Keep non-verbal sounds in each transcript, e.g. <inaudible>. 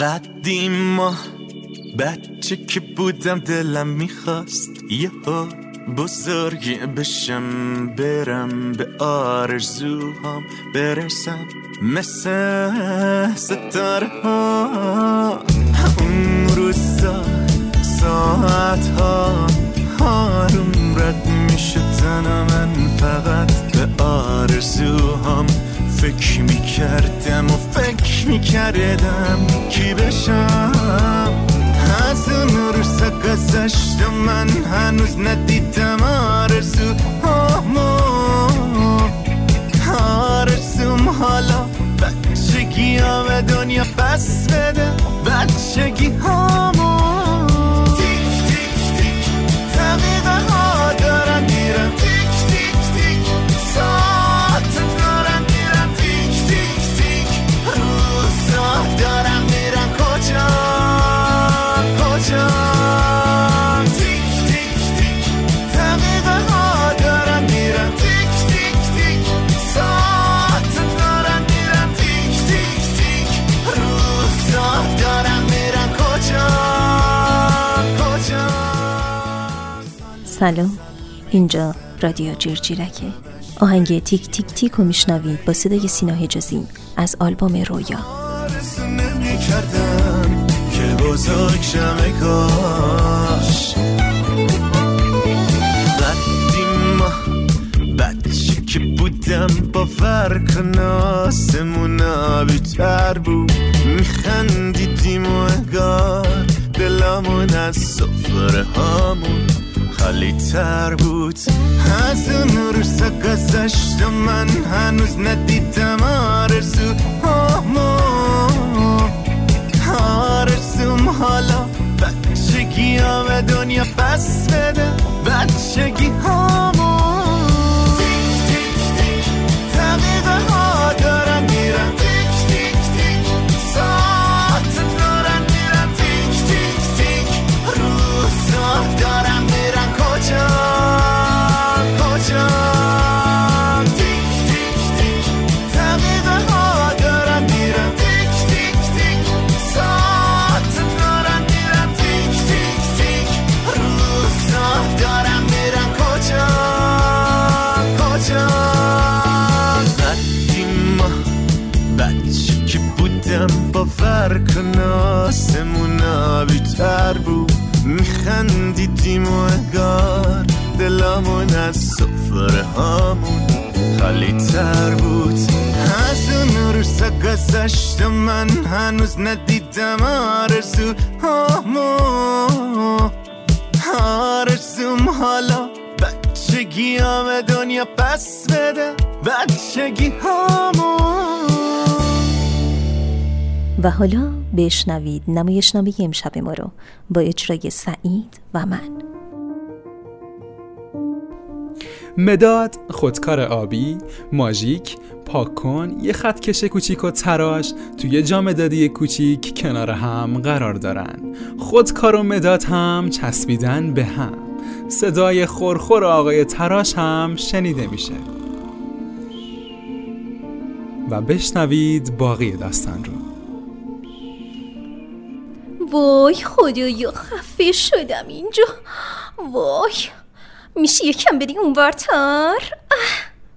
قدیم بچه که بودم دلم می‌خواست. یه بزرگی بشم برم به آرزوهام برسم. مثل ستاره ها اون روزا ساعت ها آروم رد میشه من. فقط به آرزوهام فکر می‌کردم و فکر می‌کردم کی بشم. از اون روزا گذشت من هنوز ندیدم آرزو آرزوم حالا بچگی ها به دنیا بس بده. بچگی هامو سلام. اینجا رادیو جرجیرکه آهنگ تیک تیک تیک رو میشنوید با صدای سینا حجازی از آلبوم رویا. که بزرگ شم کاش ما بچه که بودم باور کن آسمون آبیتر بود میخندیدیم و انگار دلمون از سفره هامون خالی تر بود. از اون روزا گذشت و من هنوز ندیدم آرزو. آرزوم حالا بچگی ها به دنیا بس بده. بچگی هامو گذشت و من هنوز ندیدم آرزو هامو. آرزوم حالا بچگی ها دنیا پس بده بچگی هامو. و حالا بشنوید نمایشنامه امشب ما رو با اجرای سعید و من. مداد خودکار آبی ماژیک پاک کن. یه خط کش کوچیک و تراش توی جام مدادی کوچیک کنار هم قرار دارن. خودکار و مداد هم چسبیدن به هم. صدای خورخور آقای تراش هم شنیده میشه. و بشنوید باقی داستان رو. وای خدایا خفه شدم اینجا. وای میشه یکم بری اونورتر؟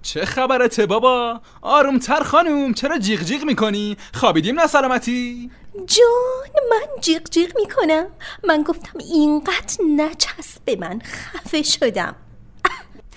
چه خبرته بابا؟ آرومتر خانوم چرا جیغ جیغ می‌کنی؟ خوابیدیم سلامتی؟ جان من جیغ جیغ می‌کنم من گفتم اینقدر نچسب به من خفه شدم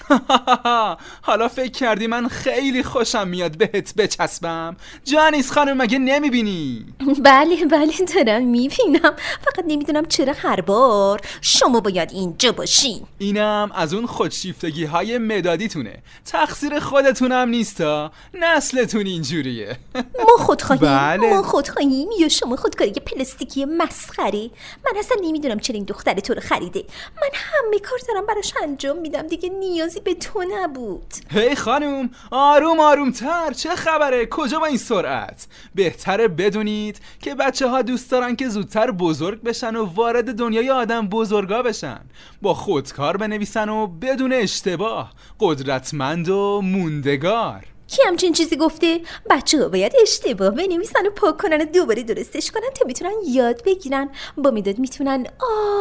<laughs> حالا فکر کردی من خیلی خوشم میاد بهت بچسبم. جانیس خانم مگه نمی‌بینی؟ بله بله دارم می‌بینم. فقط نمی‌دونم چرا هر بار شما باید اینجا باشین اینم از اون خودشیفتگی های مدادیتونه. تقصیر خودتونم نیستا. نسلتون اینجوریه. <laughs> ما خودخواهیم. بله. ما خودخواهیم. یا شما خودکاری پلاستیکی مسخره. من اصلا نمی‌دونم چرا این دختر تو رو خریده. من همه کار دارم براش انجام میدم. دیگه نیازی به تو نبود. هی خانوم آروم آروم تر چه خبره؟ کجا با این سرعت؟ بهتره بدونید که بچه ها دوست دارن که زودتر بزرگ بشن و وارد دنیای آدم بزرگا بشن. با خودکار بنویسن و بدون اشتباه قدرتمند و موندگار. کی همچین چیزی گفته؟ بچه ها باید اشتباه بنویسن و پاک کنن و دوباره درستش کنن تا می‌تونن یاد بگیرن. با می‌داد می‌تونن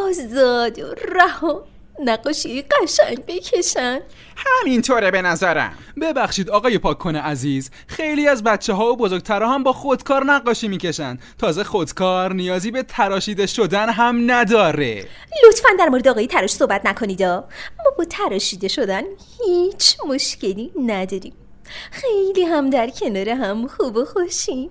آزاد و رها نقاشی قشنگ بکشن. همینطوره به نظرم. ببخشید آقای پاک عزیز خیلی از بچه ها و بزرگترها هم با خودکار نقاشی می‌کشن. تازه خودکار نیازی به تراشیده شدن هم نداره. لطفا در مورد آقای تراش صحبت نکنید ما با تراشیده شدن هیچ مشکلی نداریم. خیلی هم در کنار هم خوب و خوشیم.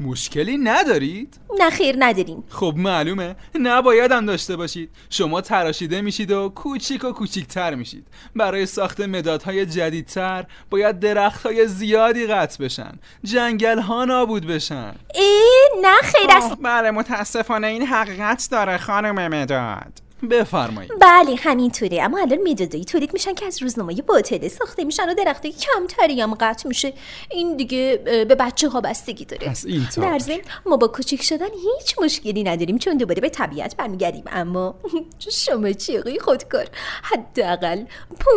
مشکلی ندارید؟ نه خیر نداریم. خب معلومه. نباید هم داشته باشید. شما تراشیده میشید و کوچیک و کوچیکتر میشید. برای ساخت مدادهای جدیدتر باید درختهای زیادی قطع بشن. جنگل ها نابود بشن. ای نه خیر. است بله متاسفانه این حقیقت داره خانم مداد. بفرمایید. بله همینطوره. اما الان مدادایی تولید میشن که از روزنامه باطله ساخته میشن و درختی کمتری هم قطع میشه. این دیگه به بچه ها بستگی داره. پس این در ضمن ما با کوچیک شدن هیچ مشکلی نداریم. چون دوباره به طبیعت برمیگردیم. اما <laughs> شما چی آقای خودکار حداقل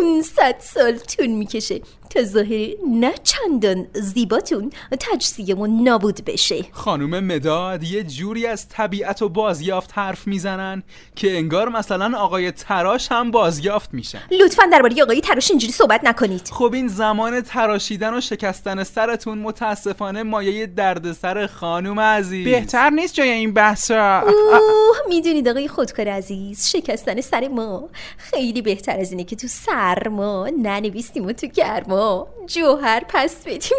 500 سال طول می‌کشه. تا ظاهر نه چندان زیباتون تجزیهمون نابود بشه. خانوم مداد یه جوری از طبیعت و بازیافت حرف می‌زنن که انگار مثلا آقای تراش هم بازیافت میشن. لطفا درباره آقای تراش اینجوری صحبت نکنید. خب این زمان تراشیدن و شکستن سرتون متاسفانه مایه دردسر خانوم عزیز. بهتر نیست جای این بحثا. اوه می‌دونید آقای خودکار عزیز شکستن سر ما خیلی بهتر از اینه که تو سرما ننویسیم و تو گرما. جوهر پس بدیم.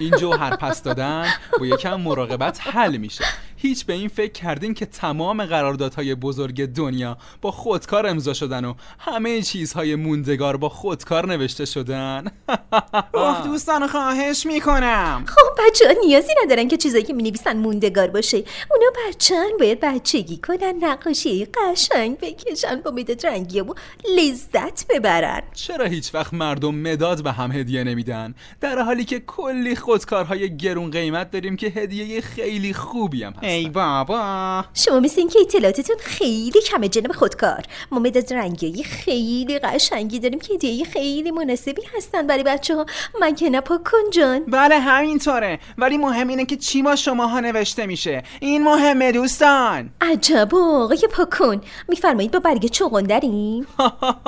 این جوهر پس دادن با یکم مراقبت حل میشه. هیچ به این فکر کردین که تمام قراردادهای بزرگ دنیا با خودکار امضا شدن و همه چیزهای موندگار با خودکار نوشته شدن؟ <laughs> اوه دوستان خواهش می‌کنم. خب بچه ها نیازی ندارن که چیزایی که می‌نویسن موندگار باشه. اونا بچن باید بچگی کنن نقاشی قشنگ بکشن با مداد رنگی و لذت ببرن. چرا هیچ وقت مردم مداد به هم هدیه نمیدن؟ در حالی که کلی خودکارهای گرون قیمت داریم که هدیه خیلی خوبی هم ای بابا. شما مثل اینکه اطلاعاتتون خیلی کمه جنب خودکار. ما مداد رنگی خیلی قشنگی داریم که هدیه خیلی مناسبی هستن برای بچه ها من که نپاک کن جان. بله همینطوره. ولی مهم اینه که چی ما شماها نوشته میشه. این مهمه دوستان. عجب آقای پاکن میفرمایید با برگ چوغن داریم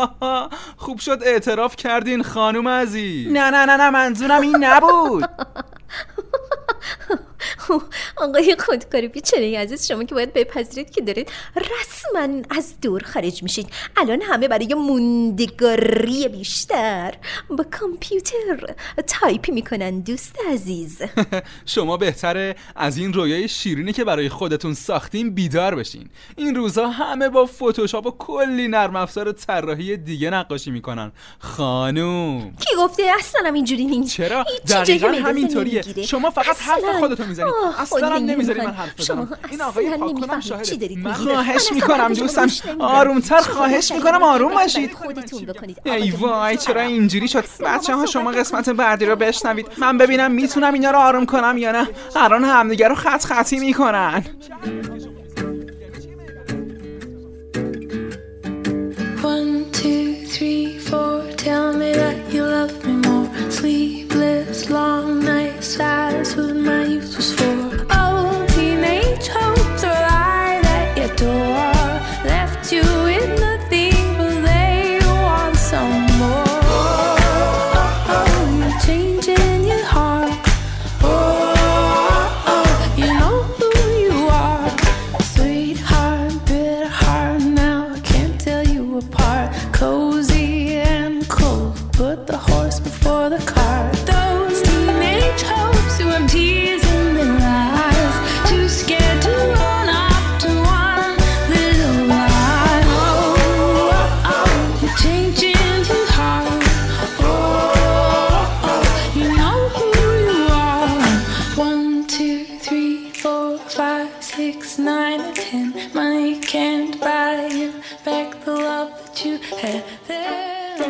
<laughs> خوب شد اعتراف کردین خانوم عزیز. نه نه نه نه منظورم این نبود. <laughs> <laughs> آقای خودکاری بیچاره عزیز شما که باید بپذیرید که دارید رسما از دور خارج میشید. الان همه برای موندگاری بیشتر با کامپیوتر تایپ می‌کنن دوست عزیز. <laughs> شما بهتره از این رویای شیرینی که برای خودتون ساختین بیدار بشین. این روزا همه با فتوشاپ و کلی نرم افزار طراحی دیگه نقاشی می‌کنن. خانوم. کی گفته اصلا اینجوری نیست؟ چرا؟ دقیقا همینطوریه. شما فقط حرف. خودتون می‌زنید آه، اصلا هم خودی نمی‌ذاری من. حرف شما بزنم این آقای پاکنم شاهده دارید من میگید. خواهش می‌کنم نمیدم. آرومتر خواهش می‌کنم آروم باشید خودتون بکنید ای وای. چرا اینجوری شد بچه ها شما قسمت بعدی رو بشنوید من ببینم می‌تونم اینا رو آروم کنم یا نه الان همدیگه رو خط خطی می‌کنن One, two, three, four. Tell me that you love me more. Sleepless, long nights. That's what my youth before.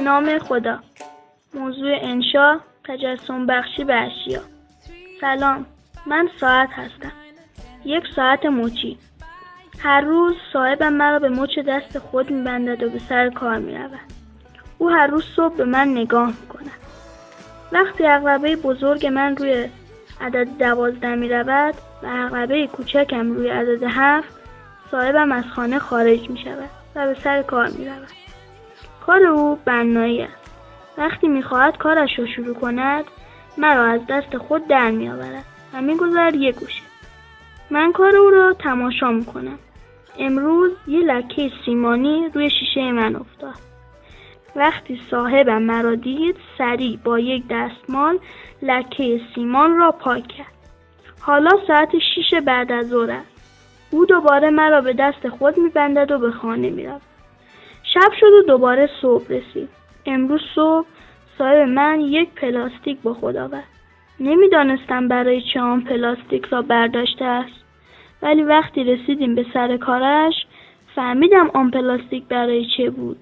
نام خدا. موضوع انشا تجسم بخشی به اشیا. سلام من ساعت هستم. یک ساعت مچی. هر روز صاحبم مرا به مچ دست خود میبندد و به سر کار می‌رود. او هر روز صبح به من نگاه می‌کند. وقتی عقربه بزرگ من روی عدد دوازده می رود و عقربه کوچکم روی عدد هفت صاحبم از خانه خارج می شود و به سر کار می رود. کار او بنایی است. وقتی می خواهد کارش را شروع کند مرا از دست خود در می آورد و می گذارد یک گوشه. من کار او را تماشا می کنم. امروز یه لکه سیمانی روی شیشه من افتاد. وقتی صاحبم مرا دید سریع با یک دستمال لکه سیمان را پاک کرد. حالا ساعت شیش بعد از ظهر است. او دوباره مرا به دست خود میبندد و به خانه می‌رود. شب شد و دوباره صبح رسید. امروز صبح صاحب من یک پلاستیک با خود آورد. نمی‌دانستم برای چه آن پلاستیک را برداشته است. ولی وقتی رسیدیم به سر کارش فهمیدم آن پلاستیک برای چه بود.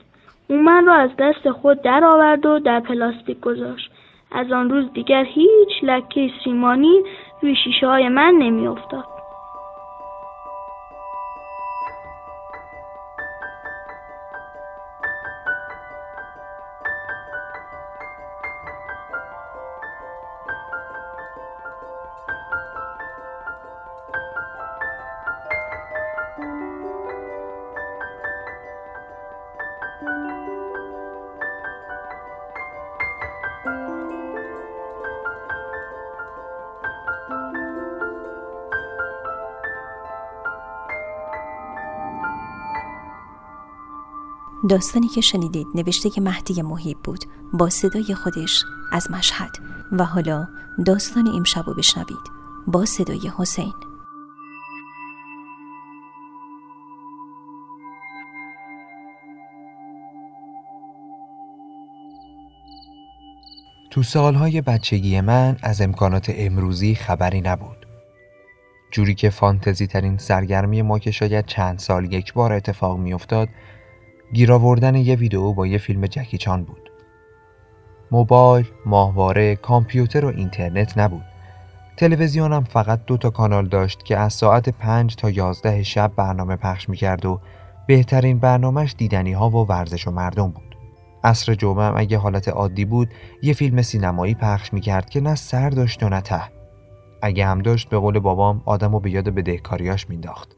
او من را از دست خود در آورد و در پلاستیک گذاشت. از آن روز دیگر هیچ لکه سیمانی روی شیشه های من نمی داستانی که شنیدید نوشته که مهدی محیب بود با صدای خودش از مشهد و حالا داستان امشب رو بشنوید با صدای حسین تو سالهای بچگی من از امکانات امروزی خبری نبود. جوری که فانتزی ترین سرگرمی ما که شاید چند سال یک بار اتفاق میافتاد گیر آوردن یه ویدیو با یه فیلم جکی چان بود. موبایل، ماهواره، کامپیوتر و اینترنت نبود. تلویزیونم فقط دو تا کانال داشت که از ساعت پنج تا یازده شب برنامه پخش می‌کرد و بهترین برنامهش دیدنی ها و ورزش و مردم بود. عصر جمعه اگه حالت عادی بود یه فیلم سینمایی پخش می‌کرد که نه سر داشت و نه ته. اگه هم داشت به قول بابام آدم و به یاد بدهکاریاش مینداخت.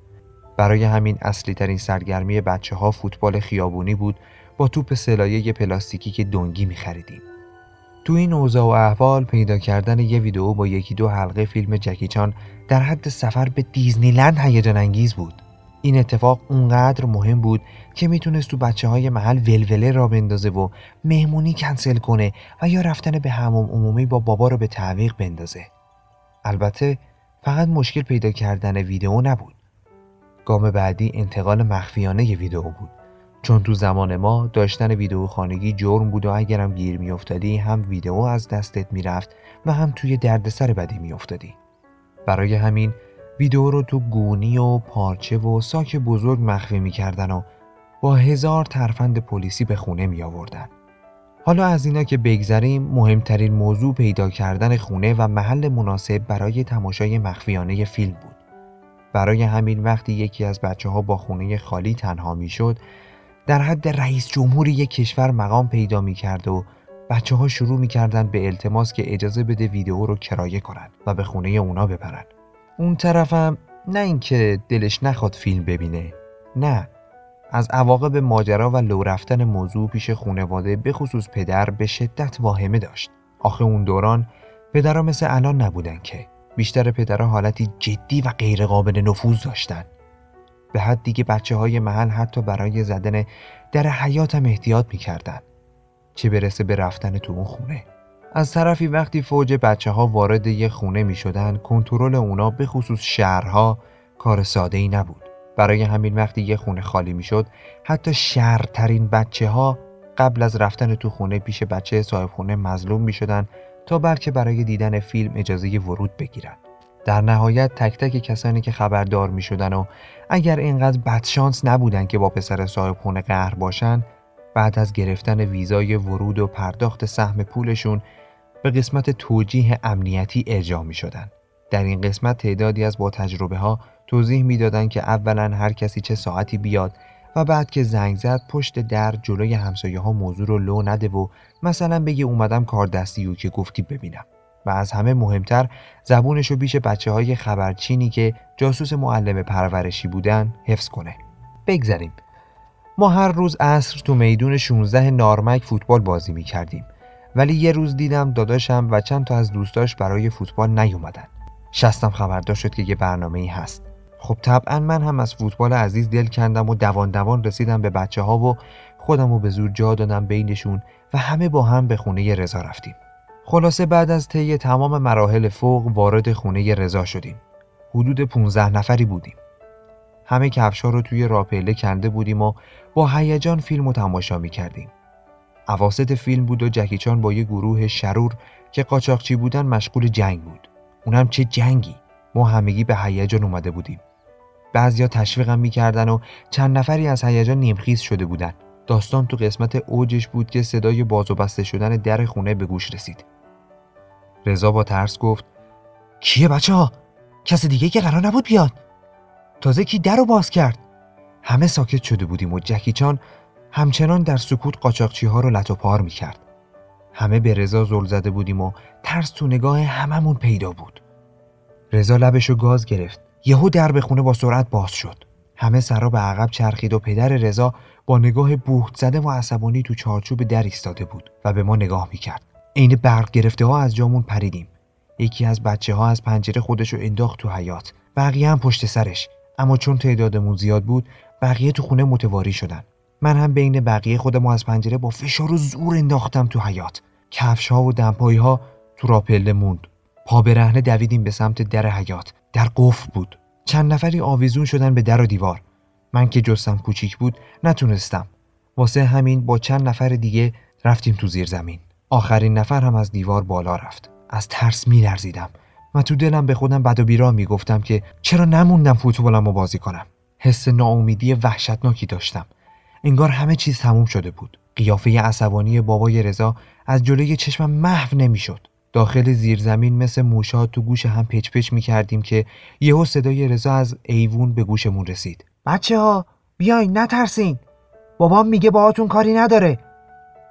برای همین اصلی ترین سرگرمی بچه ها فوتبال خیابونی بود با توپ سلایه پلاستیکی که دنگی می خریدیم. تو این اوضاع و احوال پیدا کردن یه ویدیو با یکی دو حلقه فیلم جکیچان در حد سفر به دیزنیلند هیجان انگیز بود. این اتفاق اونقدر مهم بود که می‌تونست تو بچه های محل ولوله را بندازه و مهمونی کنسل کنه و یا رفتن به هموم عمومی با بابا رو به تعویق بندازه. البته فقط مشکل پیدا کردن ویدیو نبود. گام بعدی انتقال مخفیانه ویدیو بود چون تو زمان ما داشتن ویدیو خانگی جرم بود و اگرم گیر میافتادی هم ویدیو از دستت می‌رفت و هم توی دردسر بدی میافتادی برای همین ویدیو رو تو گونی و پارچه و ساک بزرگ مخفی می‌کردن و با هزار ترفند پلیسی به خونه می آوردن. حالا از اینا که بگذریم مهمترین موضوع پیدا کردن خونه و محل مناسب برای تماشای مخفیانه فیلم بود. برای همین وقتی یکی از بچه ها با خونه خالی تنها می شد در حد رئیس جمهور یک کشور مقام پیدا می کرد و بچه ها شروع می کردن به التماس که اجازه بده ویدیو رو کرایه کنند و به خونه اونا ببرن. اون طرفم نه اینکه دلش نخواد فیلم ببینه نه. از عواقب ماجرا و لو رفتن موضوع پیش خونواده به خصوص پدر به شدت واهمه داشت. آخه اون دوران پدرها مثل الان نبودن که. بیشتر پدرها حالتی جدی و غیرقابل نفوذ داشتن. به حدی که بچه های محل حتی برای زدن در حیاتم احتیاط می‌کردن. چه برسه به رفتن تو اون خونه. از طرفی وقتی فوج بچه ها وارد یه خونه می شدن کنترل اونا به خصوص شهرها کار ساده ای نبود. برای همین وقتی یه خونه خالی می شد حتی شهرترین بچه ها قبل از رفتن تو خونه پیش بچه صاحب خونه مظلوم می شدن تا بلکه برای دیدن فیلم اجازه ورود بگیرن در نهایت تک تک کسانی که خبردار می شدن و اگر اینقدر بدشانس نبودن که با پسر صاحب خونه قهر باشن بعد از گرفتن ویزای ورود و پرداخت سهم پولشون به قسمت توجیه امنیتی ارجاع می شدن. در این قسمت تعدادی از با تجربه ها توضیح می‌دادند که اولا هر کسی چه ساعتی بیاد بعد که زنگ زد پشت در جلوی همسایه ها موضوع رو لو نده و مثلا بگه اومدم کار دستی و که گفتی ببینم. و از همه مهمتر زبونشو بیش بچه های خبرچینی که جاسوس معلم پرورشی بودن حفظ کنه. بگذریم. ما هر روز عصر تو میدون 16 نارمک فوتبال بازی می کردیم ولی یه روز دیدم داداشم و چند تا از دوستاش برای فوتبال نیومدن. شستم خبردار شد که یه برنامه ای هست. خب طبعا من هم از فوتبال عزیز دل کندم و دوان دوان رسیدم به بچه ها و خودم رو به زور جا دادم بینشون و همه با هم به خونه رضا رفتیم خلاصه بعد از طی تمام مراحل فوق وارد خونه رضا شدیم حدود 15 نفری بودیم همه کفشا رو توی راپله کنده بودیم و با هیجان فیلم و تماشا می کردیم. عواست فیلم بود و جکیچان با یه گروه شرور که قاچاقچی بودن مشغول جنگ بود. اونم چه جنگی؟ ما همگی به هیجان اومده بودیم. بعضیا تشویقم می‌کردن و چند نفری از هیجان نیمخیز شده بودن. داستان تو قسمت اوجش بود که صدای باز و بسته شدن در خونه به گوش رسید. رضا با ترس گفت: کیه بچه ها؟ کس دیگه که قرار نبود بیاد؟ تازه کی در رو باز کرد همه ساکت شده بودیم و جکی چان همچنان در سکوت قاچاقچی ها رو لط و پار می کرد. همه به رضا زل زده بودیم و ترس تو نگاه هممون پیدا بود. رضا لبشو گاز گرفت. یهو در به خونه با سرعت باز شد. همه سرا به عقب چرخید و پدر رضا با نگاه بوخت زده و عصبانی تو چارچوب در ایستاده بود و به ما نگاه می‌کرد. عین برق گرفته ها از جامون پریدیم. یکی از بچه ها از پنجره خودشو انداخت تو حیات. بقیه هم پشت سرش. اما چون تعدادمون زیاد بود بقیه تو خونه متواری شدن من هم بین بقیه خودم از پنجره با فشار و زور انداختم تو حیات کفش ها و دمپایی ها تو راپله موند پا برهنه دویدیم به سمت در حیات در قفل بود. چند نفری آویزون شدن به در و دیوار. من که جستم کوچیک بود نتونستم. واسه همین با چند نفر دیگه رفتیم تو زیر زمین. آخرین نفر هم از دیوار بالا رفت. از ترس میلرزیدم. و تو دلم به خودم بد و بیرا می‌گفتم که چرا نموندم فوتبالم رو بازی کنم. حس ناامیدی وحشتناکی داشتم. انگار همه چیز تموم شده بود. قیافه عصبانی بابای رضا از جلوی چشمم محو نمی‌شد. داخل زیرزمین مثل موشا تو گوش هم پچ پچ می کردیم که یهو صدای رضا از ایوون به گوشمون رسید بچه ها بیاین نترسین بابام میگه باهاتون کاری نداره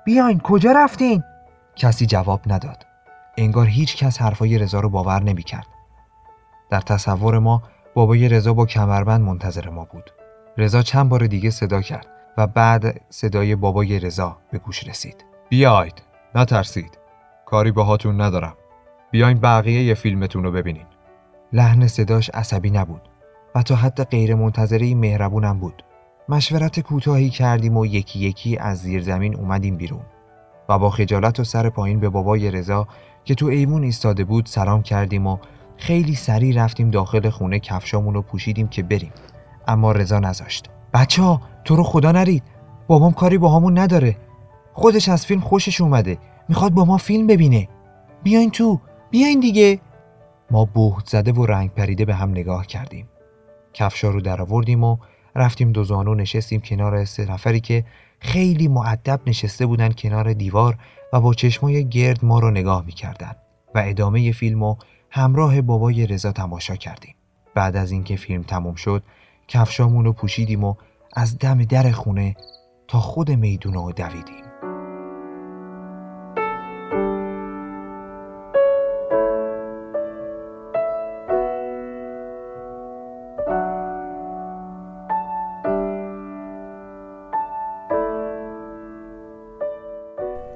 بیاین کجا رفتین کسی جواب نداد انگار هیچ کس حرفای رضا رو باور نمی‌کرد. در تصور ما بابای رضا با کمربند منتظر ما بود. رضا چند بار دیگه صدا کرد و بعد صدای بابای رضا به گوش رسید. بیاید، نترسید. کاری باهاتون ندارم. بیاین بقیه یه فیلمتون رو ببینین. لحن صداش عصبی نبود و تا حد غیر منتظری مهربونم بود. مشورت کوتاهی کردیم و یکی یکی از زیر زمین اومدیم بیرون و با خجالت و سر پایین به بابای رضا که تو ایمون ایستاده بود سلام کردیم و خیلی سریع رفتیم داخل خونه کفشامون رو پوشیدیم که بریم اما رضا نذاشت بچه ها تو رو خدا نرید بابام کاری با همون نداره خودش از فیلم خوشش اومده می‌خواد با ما فیلم ببینه. بیاین تو بیاین دیگه. ما بهت زده و رنگ پریده به هم نگاه کردیم. کفشا رو در آوردیم و رفتیم دو زانو نشستیم کنار سه نفری که خیلی معدب نشسته بودن کنار دیوار و با چشمای گرد ما رو نگاه می‌کردن و ادامه فیلم و همراه بابای رضا تماشا کردیم. بعد از اینکه فیلم تموم شد کفشامون رو پوشیدیم و از دم در خونه تا خود میدون رو دویدیم.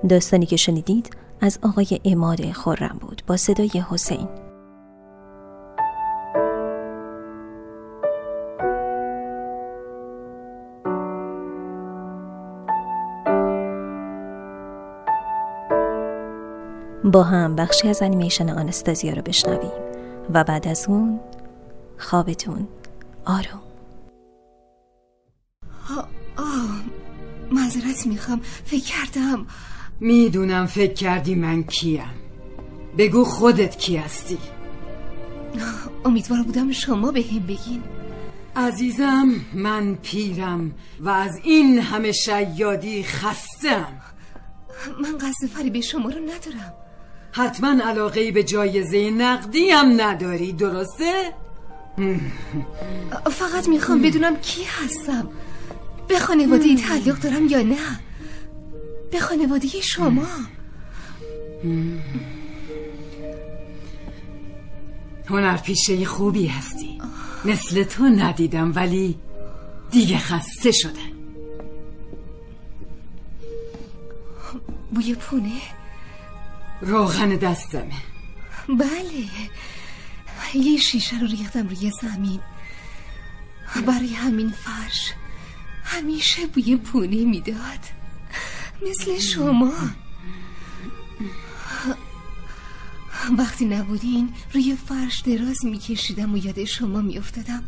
داستانی که شنیدید از آقای اماد خورم بود با صدای حسین. با هم بخشی از انیمیشن آنستازیا رو بشنویم و بعد از اون خوابتون آروم. آه معذرت می‌خوام. فکر کردم می‌دونم فکر کردی من کیم. بگو خودت کی هستی. امیدوار بودم شما به هم بگین. عزیزم من پیرم و از این همه شیادی خستم. من قصد فری به شما رو ندارم. حتما علاقه به جایزه نقدی هم نداری درسته؟ فقط می‌خوام بدونم کی هستم. به خانواده تعلق دارم یا نه. به خانواده شما. هنرپیشه خوبی هستی. مثل تو ندیدم ولی دیگه خسته شده بوی پونه؟ روغن دستمه بله. یه شیشه رو ریختم روی زمین. برای همین فرش همیشه بوی پونه می‌داد. مثل شما وقتی نبودین روی فرش دراز میکشیدم و یاد شما میافتادم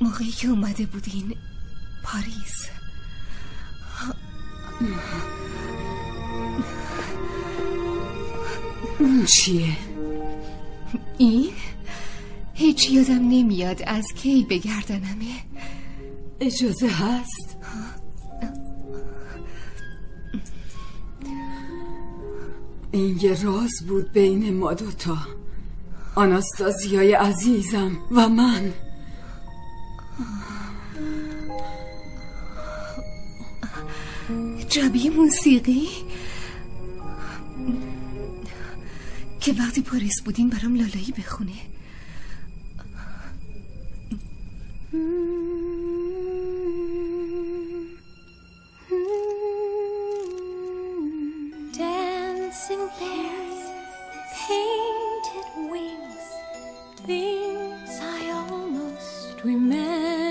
موقعی که اومده بودین پاریس اون چیه؟ این هیچ یادم نمیاد از کی بگردنمه اجازه هست؟ این یه راز بود بین ما دوتا. آناستازیای عزیزم و من. جبی موسیقی؟ که وقتی پاریس بودین برام لالایی بخونه. man.